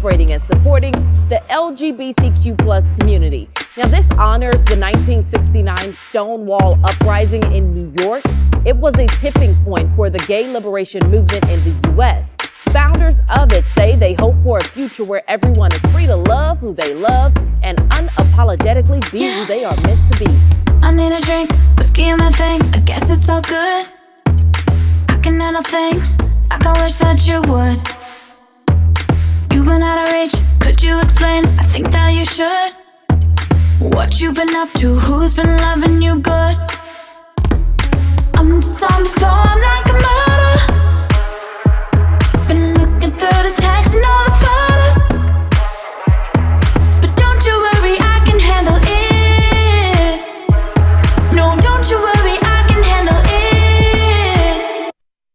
celebrating and supporting the LGBTQ plus community. Now, this honors the 1969 Stonewall Uprising in New York. It was a tipping point for the gay liberation movement in the U.S. Founders of it say they hope for a future where everyone is free to love who they love and unapologetically be yeah. who they are meant to be. I need a drink, whiskey in my thing. I guess it's all good. I can handle things like I can wish that you would. You've been out of reach, could you explain? I think that you should. What you've been up to? Who's been loving you good? I'm just on the I'm like a murder. Been looking through the text and all the photos. But don't you worry, I can handle it. No, don't you worry, I can handle it.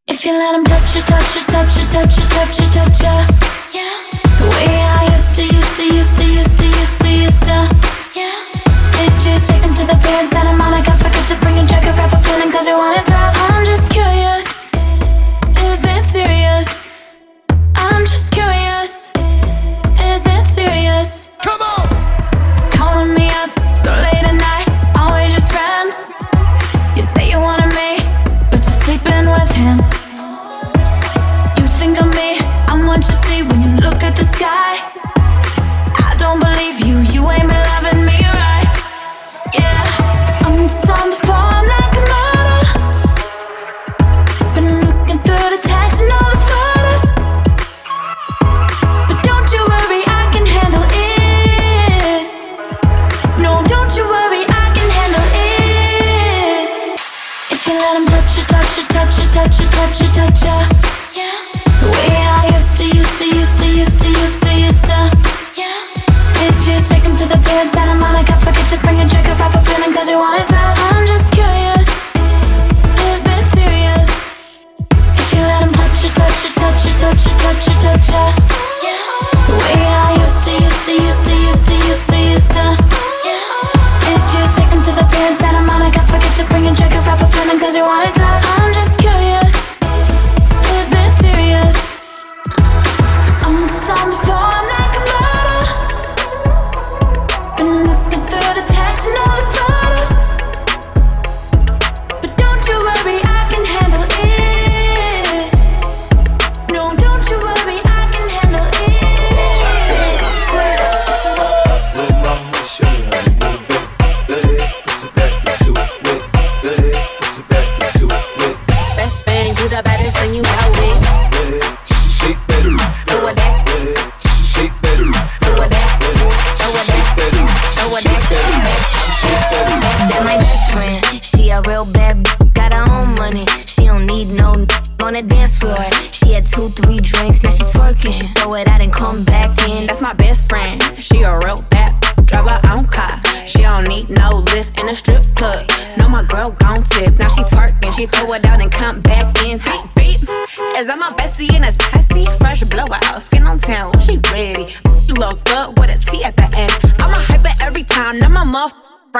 If you let him touch you, touch you, touch you, touch you, touch you, touch you. Yeah. The way I used to, used to, used to, used to, used to, used to. Yeah Did you take him to the beds that I'm? I got to bring a jacket for feeling cause you wanna. I'm just curious. Is it serious? I'm just curious. Is it serious? Come on! The sky. I don't believe you, you ain't been loving me right. Yeah, I'm just on the phone. kids that I'm on. Forget to bring a jacket, you want it down. I'm just curious, is it serious? If you let touch you, touch you, touch you, touch touch touch. The way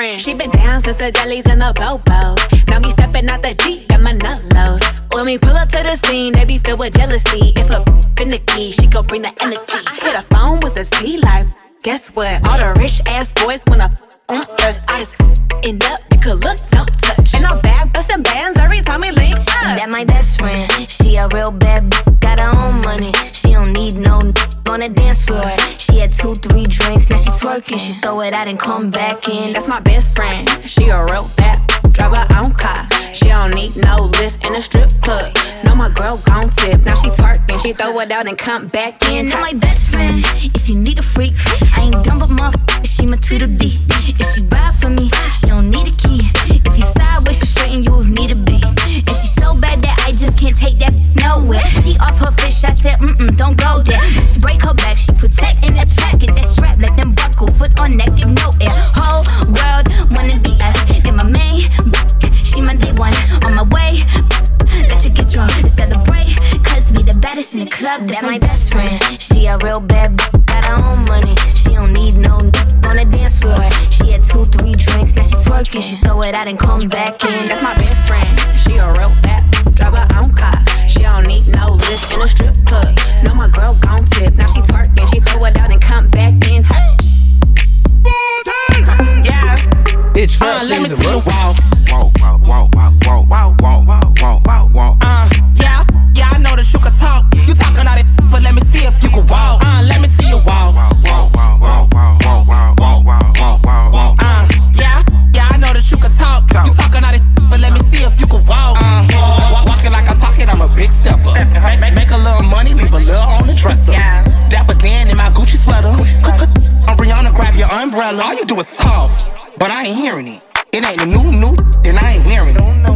She been down since the jellies and the bobos. Now me stepping out the Jeep, got my nut lows. When we pull up to the scene, they be filled with jealousy. If a finicky, she gon' bring the energy. I hit a phone with a Z like, guess what? All the rich ass boys wanna um us. I just end up, it could look, don't touch. And I'm back busting bands every time we link up. That my best friend, she a real bad, b- got her own money. She don't need no on the dance floor. She had two, three drinks, now she She throw it out and come back in. That's my best friend, she a real bad. Drive her own car, she don't need no lift in a strip club. No, my girl gon' tip, now she twerking. She throw it out and come back in. Now my best friend, if you need a freak, I ain't dumb but motherfucker, she my Tweedledee. If she ride for me, she don't need a key. If you sideways, she straighten you if need to be. And she so bad that I just can't take that nowhere. She off her fish, I said, mm mm, don't go there. Break her back, she protect and attack. Get that strap, let them on neck, give no air. Whole world wanna be us. And my main, she my day one. On my way, let you get drunk and celebrate. Cause we the baddest in the club, that's my best friend. She a real bad, b- got her own money. She don't need no n- on the dance floor. She had two, three drinks, now she twerking. She throw it out and come back in. That's my best friend. She a real bad, drive her own car. She don't need no lift in a strip club. No, my girl gon' tip. Now she twerking, she throw ain't It's uh, let me see you walk. Walk, walk, walk, walk, walk, walk, walk, walk. Uh, yeah, yeah, I know that you can talk. You talking all that, but let me see if you can walk. Uh, let me see you walk. Walk, walk, walk, walk, walk, walk, walk, walk. Uh, yeah, yeah, I know that you can talk. You talking all that, but let me see if you can walk. Uh, like I'm I'm a big stepper. Make a little money, leave a little on the dresser. Dan in my Gucci sweater. I'm grab your umbrella. All you do is talk. But I ain't hearing it. It ain't the new new, then I ain't wearing it.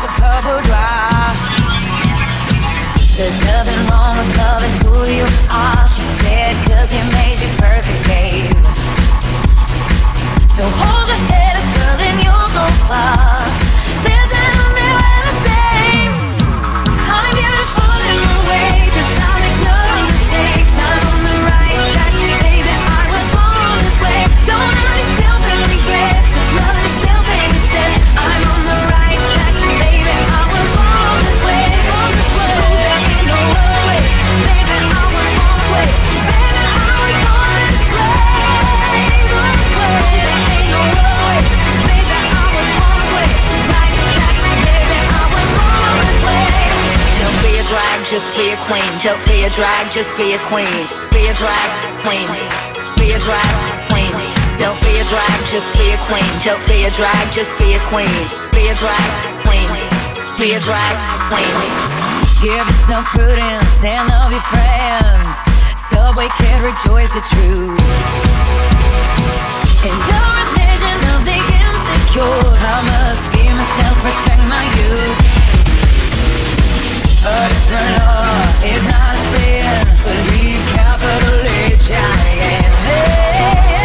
glass of her boudoir. There's nothing wrong with loving who you are, she said, cause he made you perfect, babe. So hold your head up, girl, and you'll go far. just be a queen. don't be a drag, just be a queen. Be a drag queen. Be a drag queen. Don't be a drag, just be a queen. Don't be a drag, just be a queen. Be a drag queen. Be a drag queen. Give yourself prudence and love your friends. Subway can rejoice the truth. In the religion of the insecure, I must give myself respect my youth. It's not a sin, believe capital H I. Hey.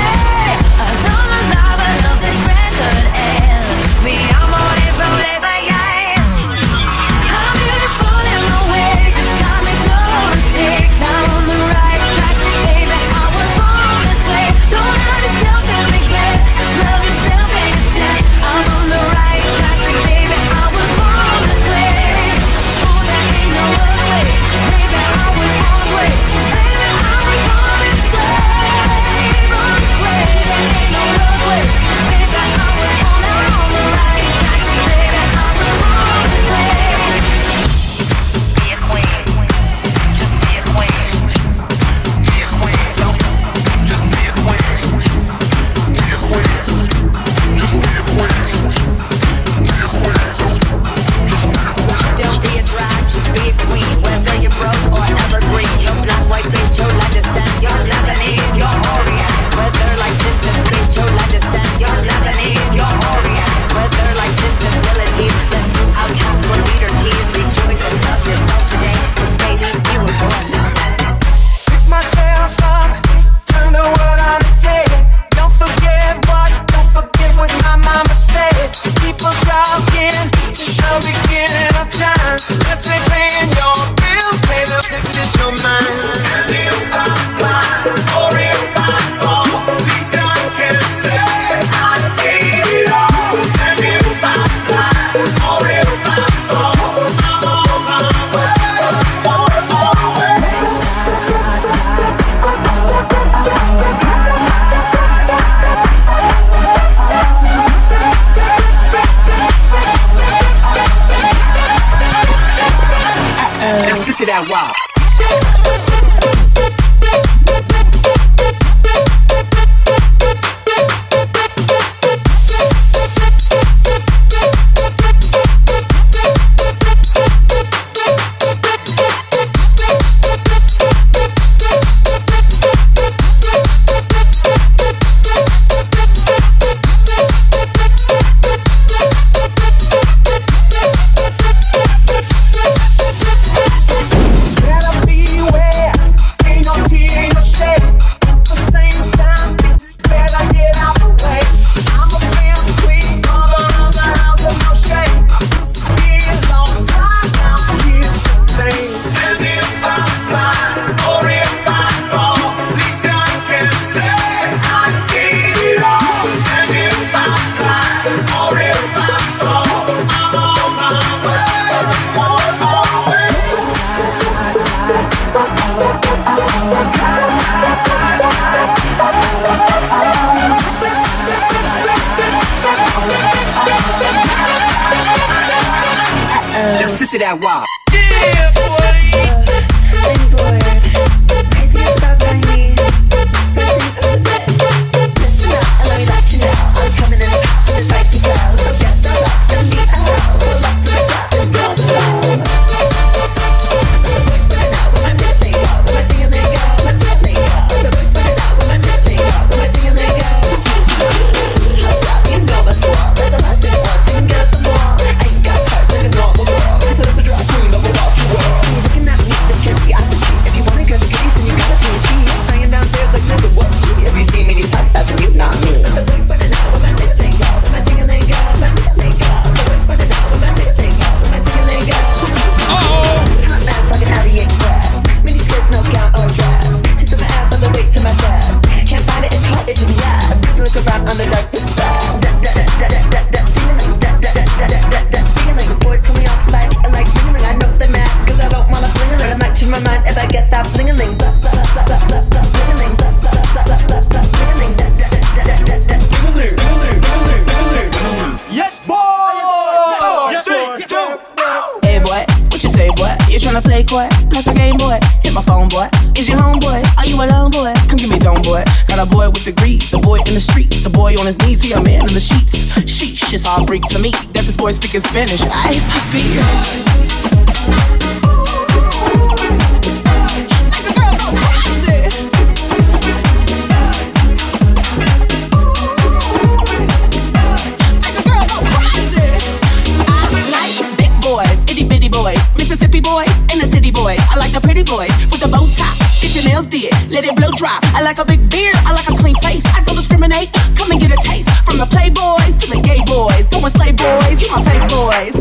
boys with a bow tie, Get your nails did, let it blow dry. I like a big beard, I like a clean face. I don't discriminate, come and get a taste. From the playboys to the gay boys, going slave boys, you my fake boys.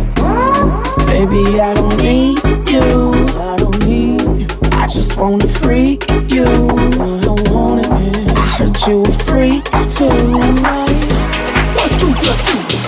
Baby, I don't need you, I don't need. I just wanna freak you, I don't want it. Man. I heard you a freak too. What's two plus two?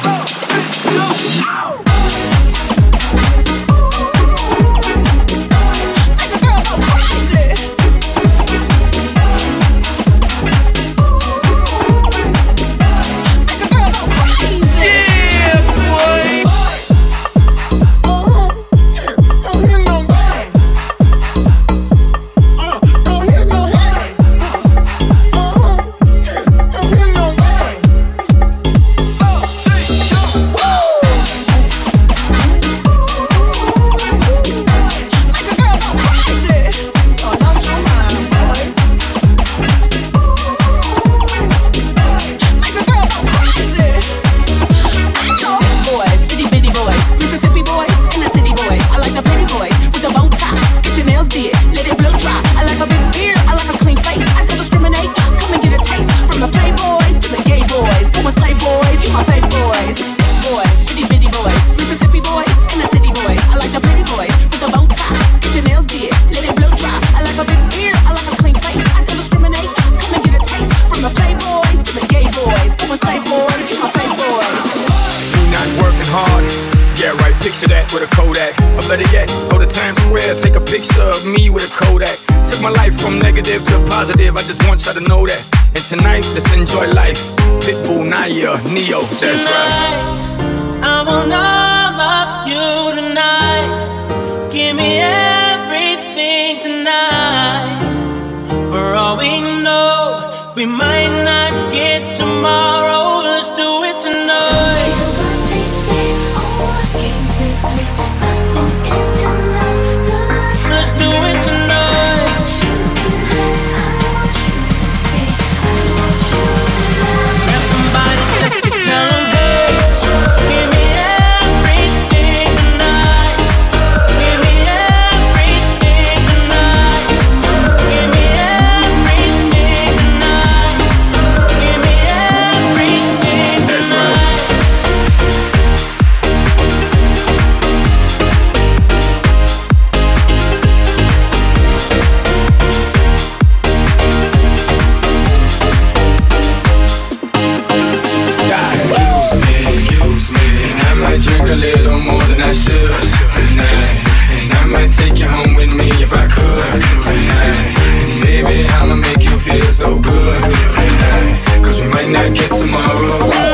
might not get tomorrow.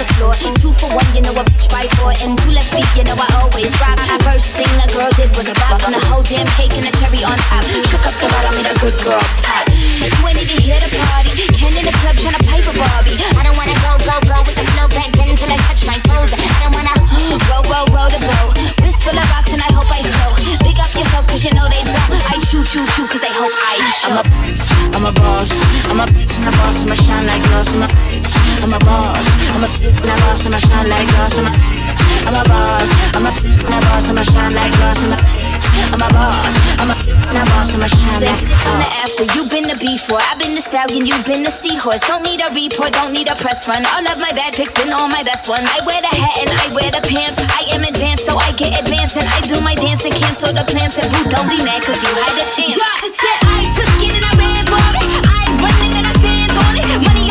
The floor. Two for one, you know a bitch by four. And two left feet, you know I always rock. First thing a girl did was a bop. And the whole damn cake and a cherry on top. Shook up the bottom, made a good girl pop. You ain't even here to party. Ken in the club tryna pipe a Barbie. I don't wanna go, go, go with the flow back then until I touch my toes. I don't wanna roll, roll, roll the boat. Wrist full of rocks and I hope I flow. Big up yourself cause you know they don't. I choo, choo, choo cause they hope I show. I'm a bitch, I'm a boss. I'm a bitch and a boss, I'ma shine like glass. I'm a bitch, I'm a boss. I'm a bitch and a boss, I'ma shine like glass. I'm a bitch, I'm a boss. I'm a bitch and a boss, I'ma shine like glass. I'm a bitch, I'm a boss. I'm a and a boss, I'ma shine like Sexy from the after, you been the before. I've been the stallion, you've been the seahorse. Don't need a report, don't need a press run. All of my bad pics been all my best ones. I wear the hat and I wear the pants. I am advanced, so I get advanced. And I do my dance and cancel the plans. And boo, don't be mad, cause you had a chance. Yeah, said I took it and I ran for it. I run it and I stand on it. Money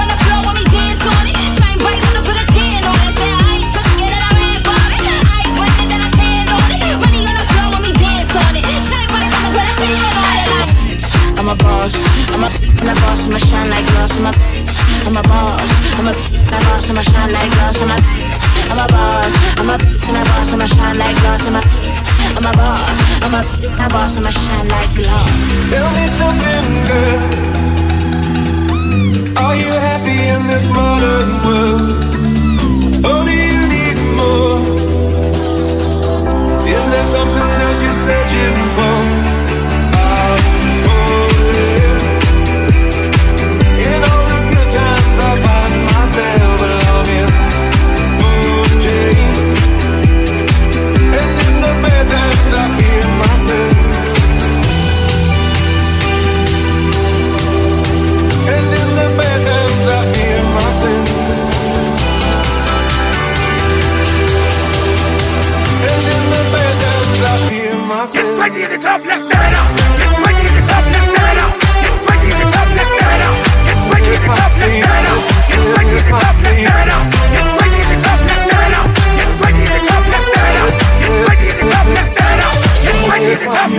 I'm a boss, I'm a and a boss, I'ma shine like glass. I'm a I'm a boss, I'm a and a boss, I'ma shine like glass. I'm a I'm a boss, I'm a and a boss, I'ma shine like glass. I'm a I'm a boss, I'm a and a boss, I'ma shine like glass. Tell me something good. Are you happy in this modern world? Or do you need more? Is there something else you're searching for?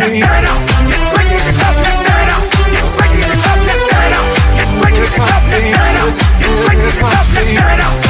Let's it up.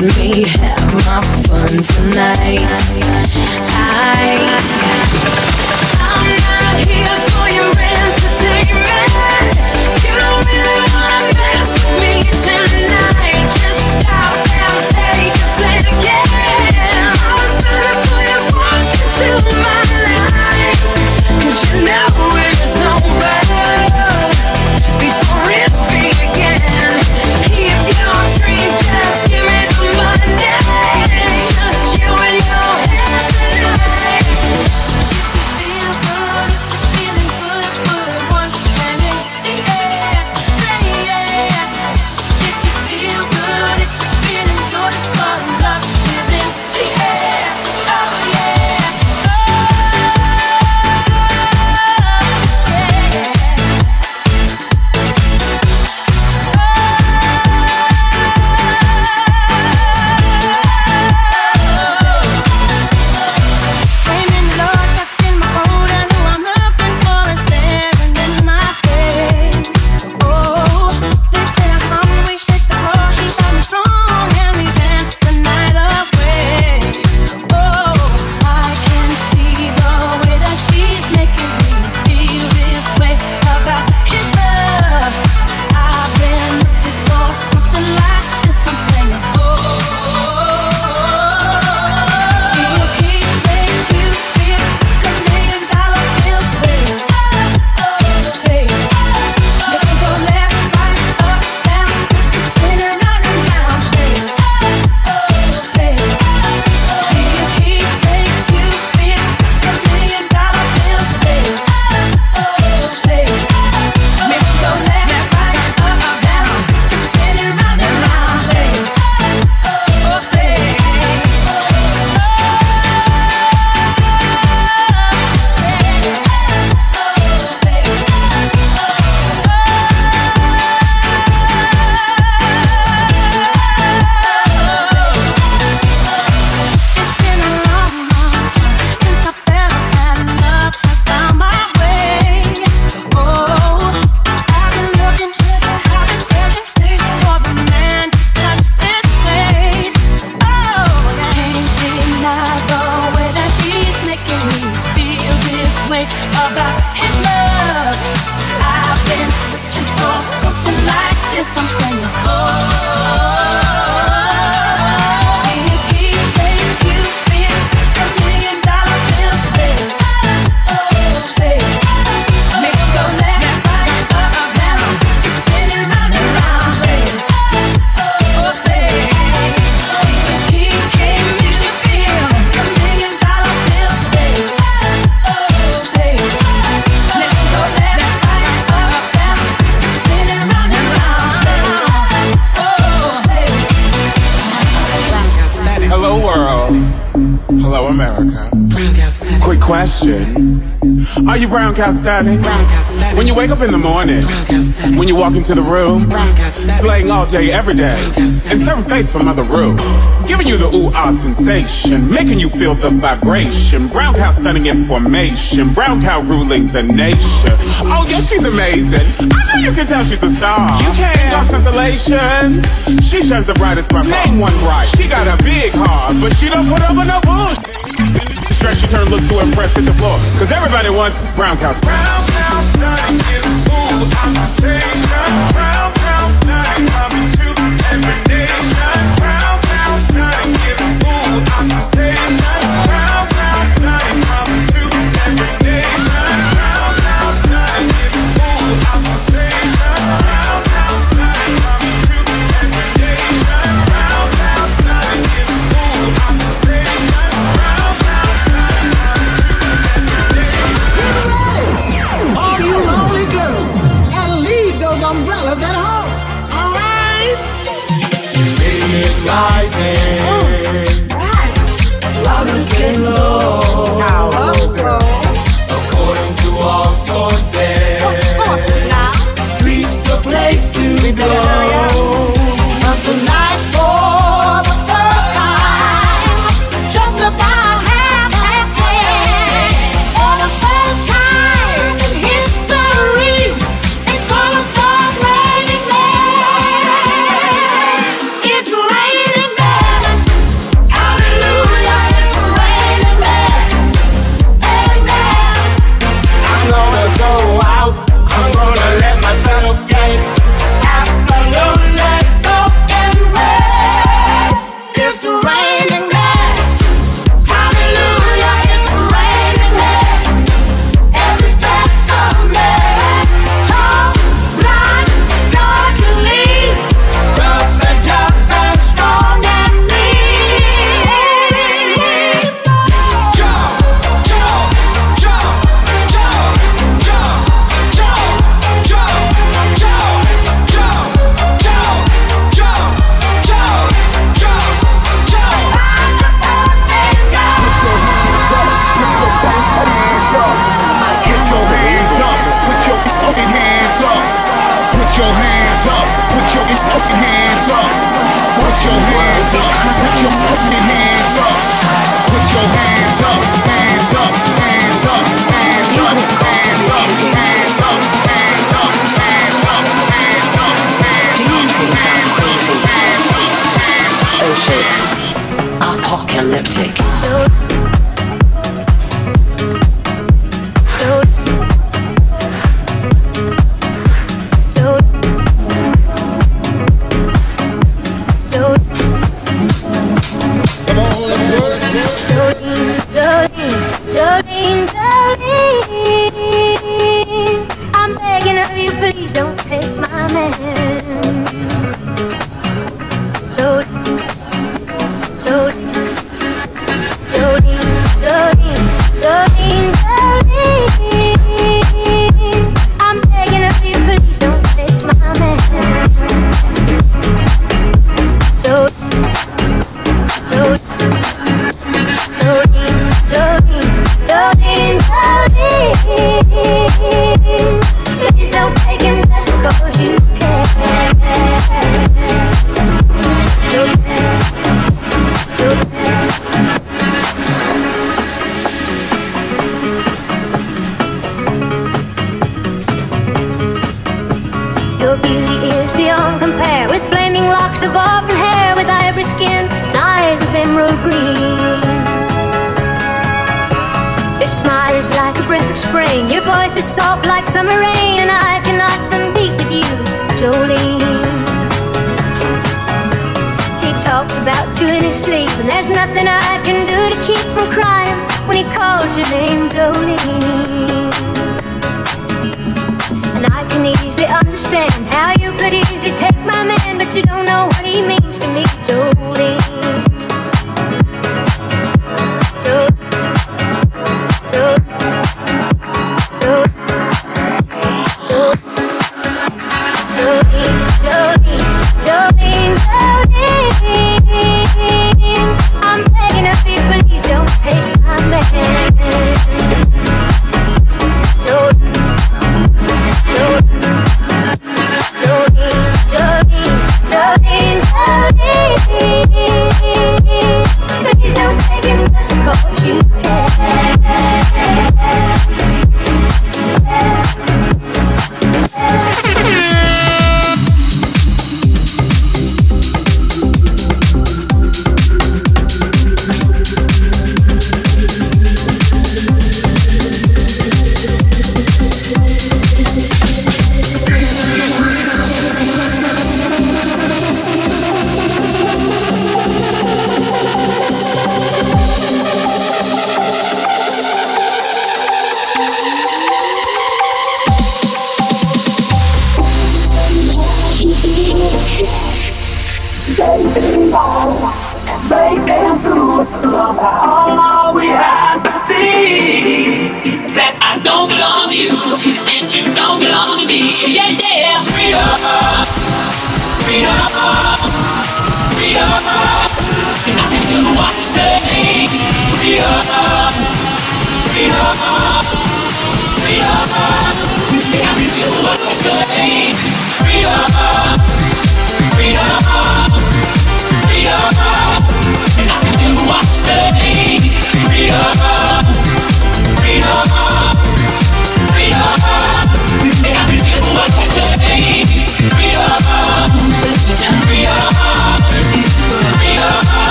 Me have my fun tonight. I, I'm not here Broadcasting. When you wake up in the morning. When you walk into the room. Slaying all day, every day. And serving face from other room. Giving you the ooh ah sensation. Making you feel the vibration. Brown cow stunning information. Brown cow ruling the nation. Oh, yeah, she's amazing. I know you can tell she's a star. You can't Dark constellations. She shines the brightest by far. Name one bright. She got a big heart, but she don't put up with no bullshit stress, She turned, looks too impressed, hit the floor. Cause everybody wants brown cow Brown cow ostentation. Brown cow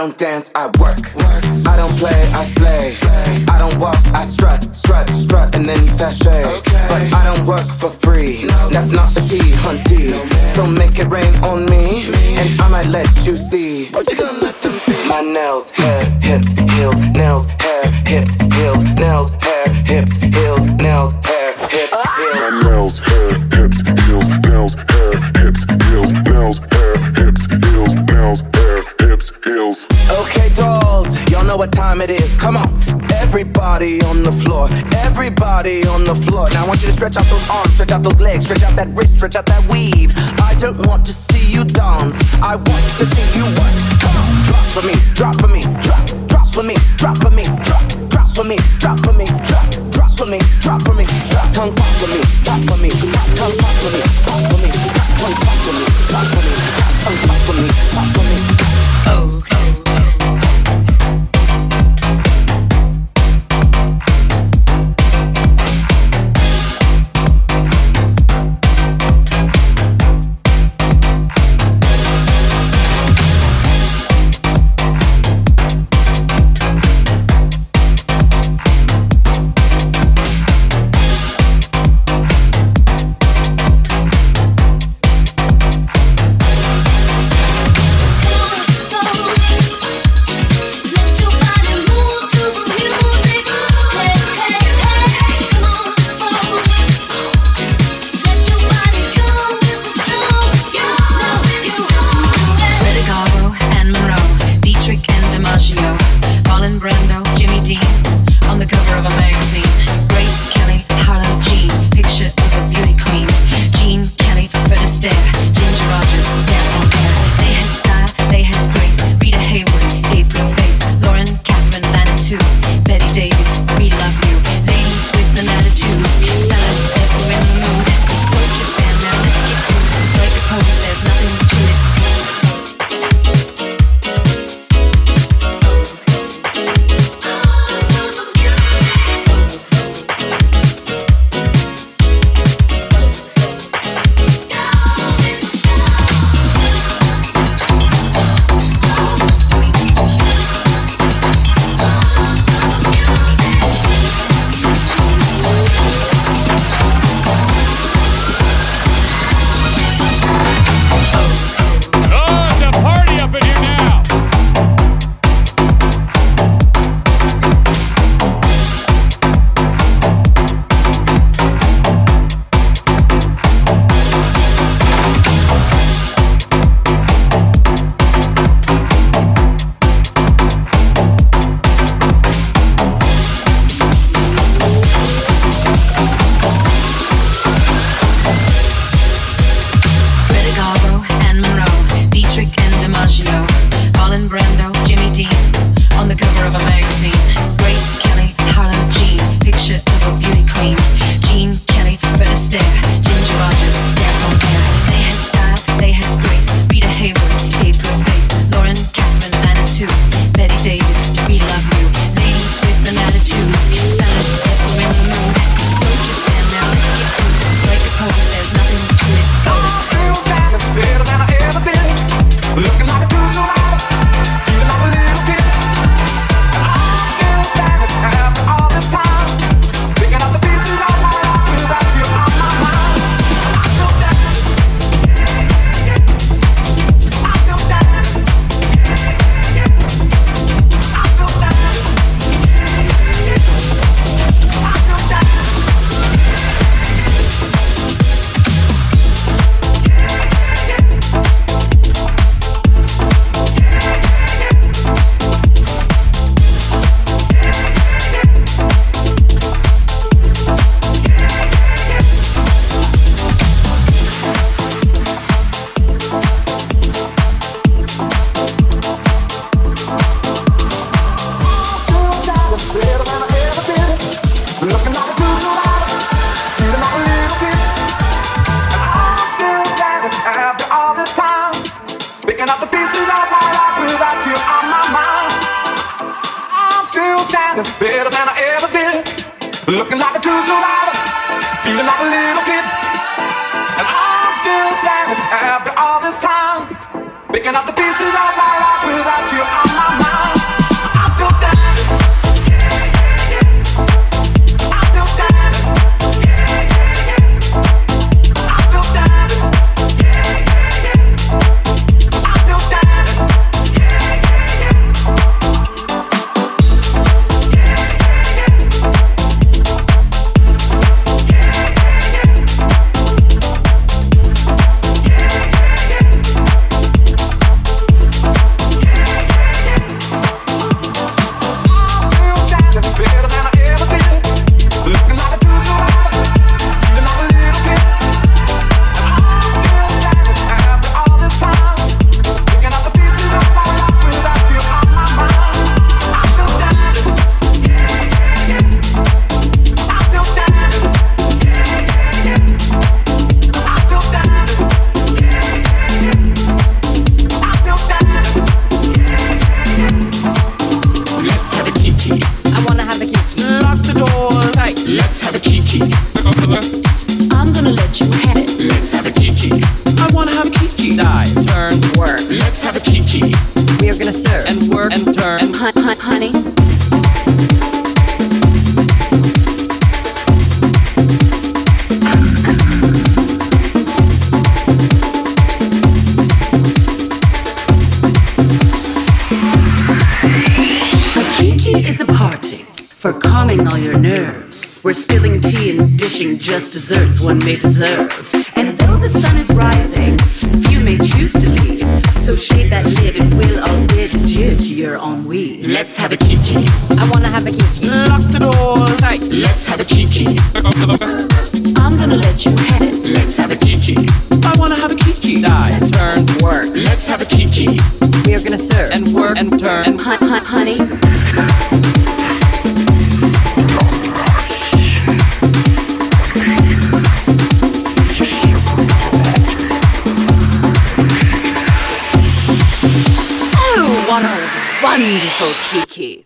don't dance, I work. I don't play, I slay. I don't walk, I strut, strut, strut, and then you sashay. Okay. drop for me, drop, drop for me, drop for me, drop tongue pop for me, pop for me, tongue pop for me, pop for me, tongue pop for me, pop for me, tongue pop for me, pop for me.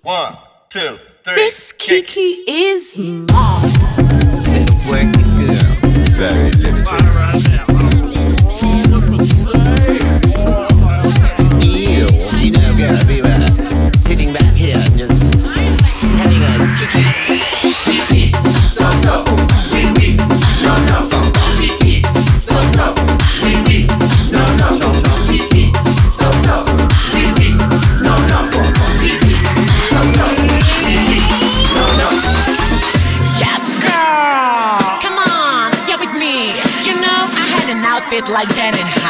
One, two, three. This Kiki is marvelous. Black girl. like Bannon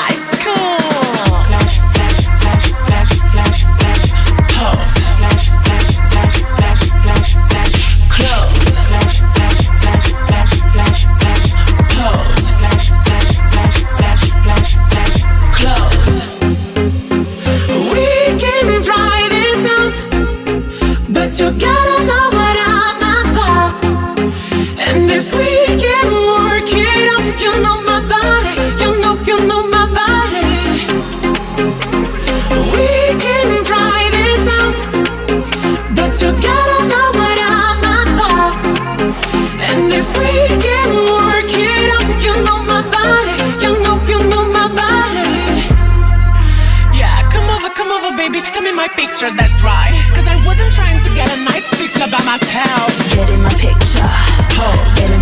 picture, that's right. Cause I wasn't trying to get a nice picture by myself. Get in my picture. Pose.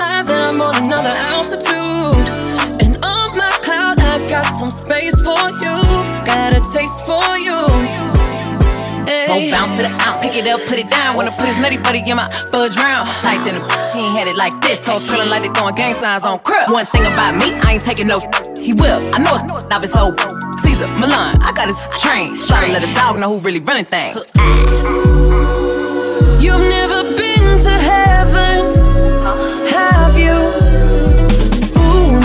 High that I'm on another altitude. And on my cloud, I got some space for you. Got a taste for you. Won't bounce to the ounce. Pick it up, put it down. Wanna put his nutty buddy in my fudge round. Tight a he ain't had it like this. Toes curling like they throwing gang signs on crib. One thing about me, I ain't taking no. He will. I know it's not his old. Cesar, Millan, I got his train. Try to let a dog know who really running things. You've never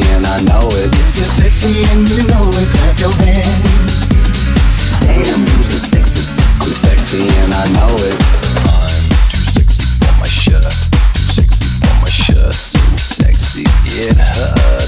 and I know it. If You're sexy and you know it. Clap your hands. Damn, you're sexy. I'm sexy and I know it. I'm too sexy for my shirt. Too sexy for my shirt. So sexy it hurts.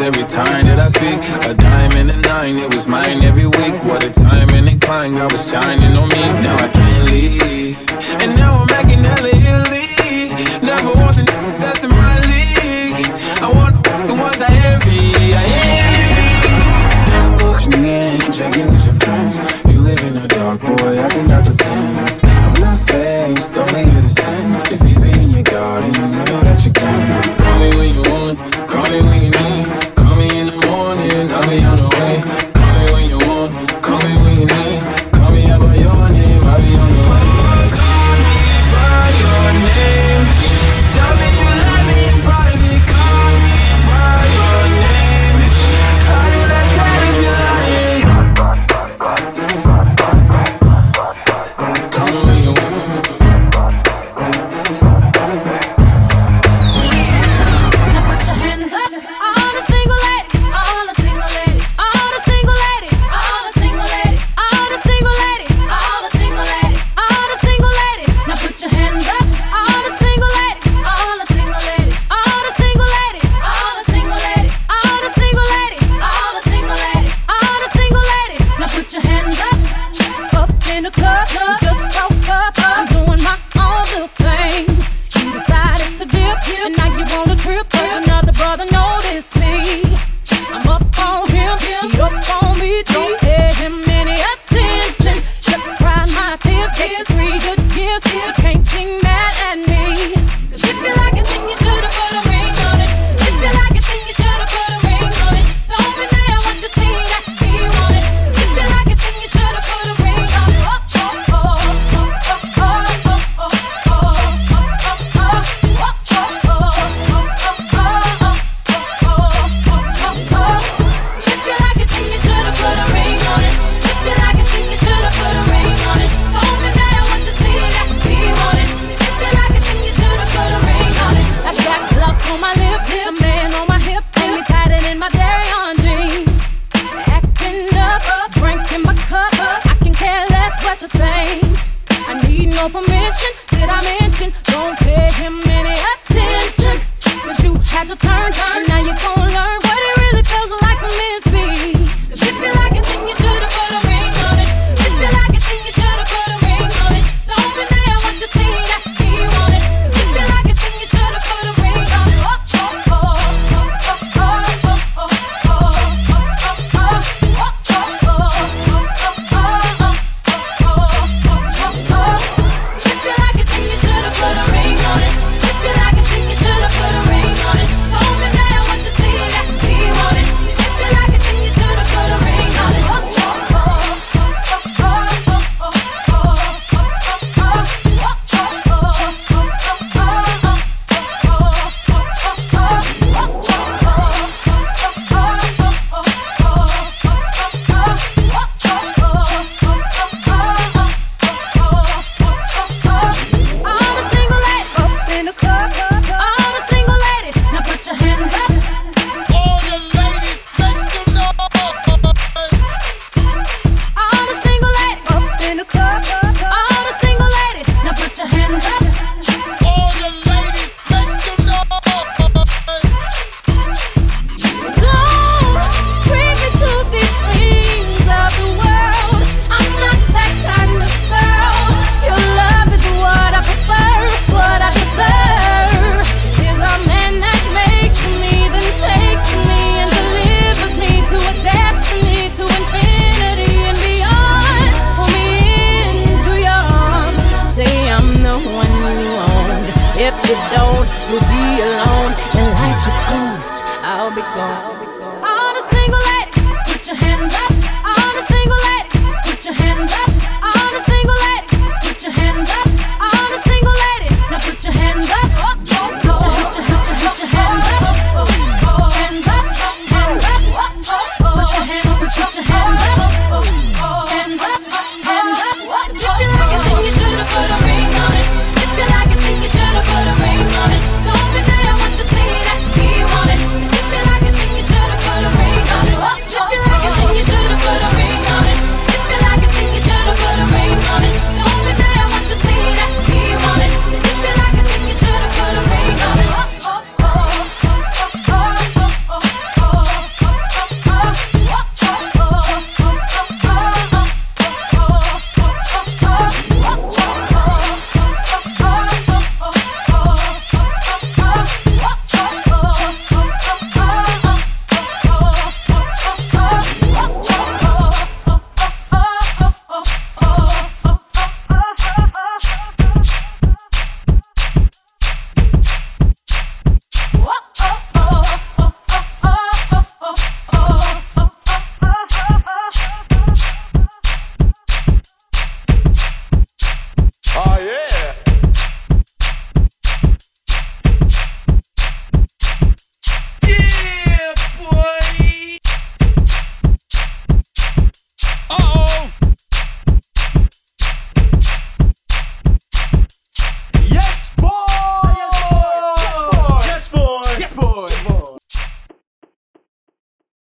every time that I speak. A dime and a nine, it was mine every week. What a time and incline, climb, God was shining on me. Now I can't leave.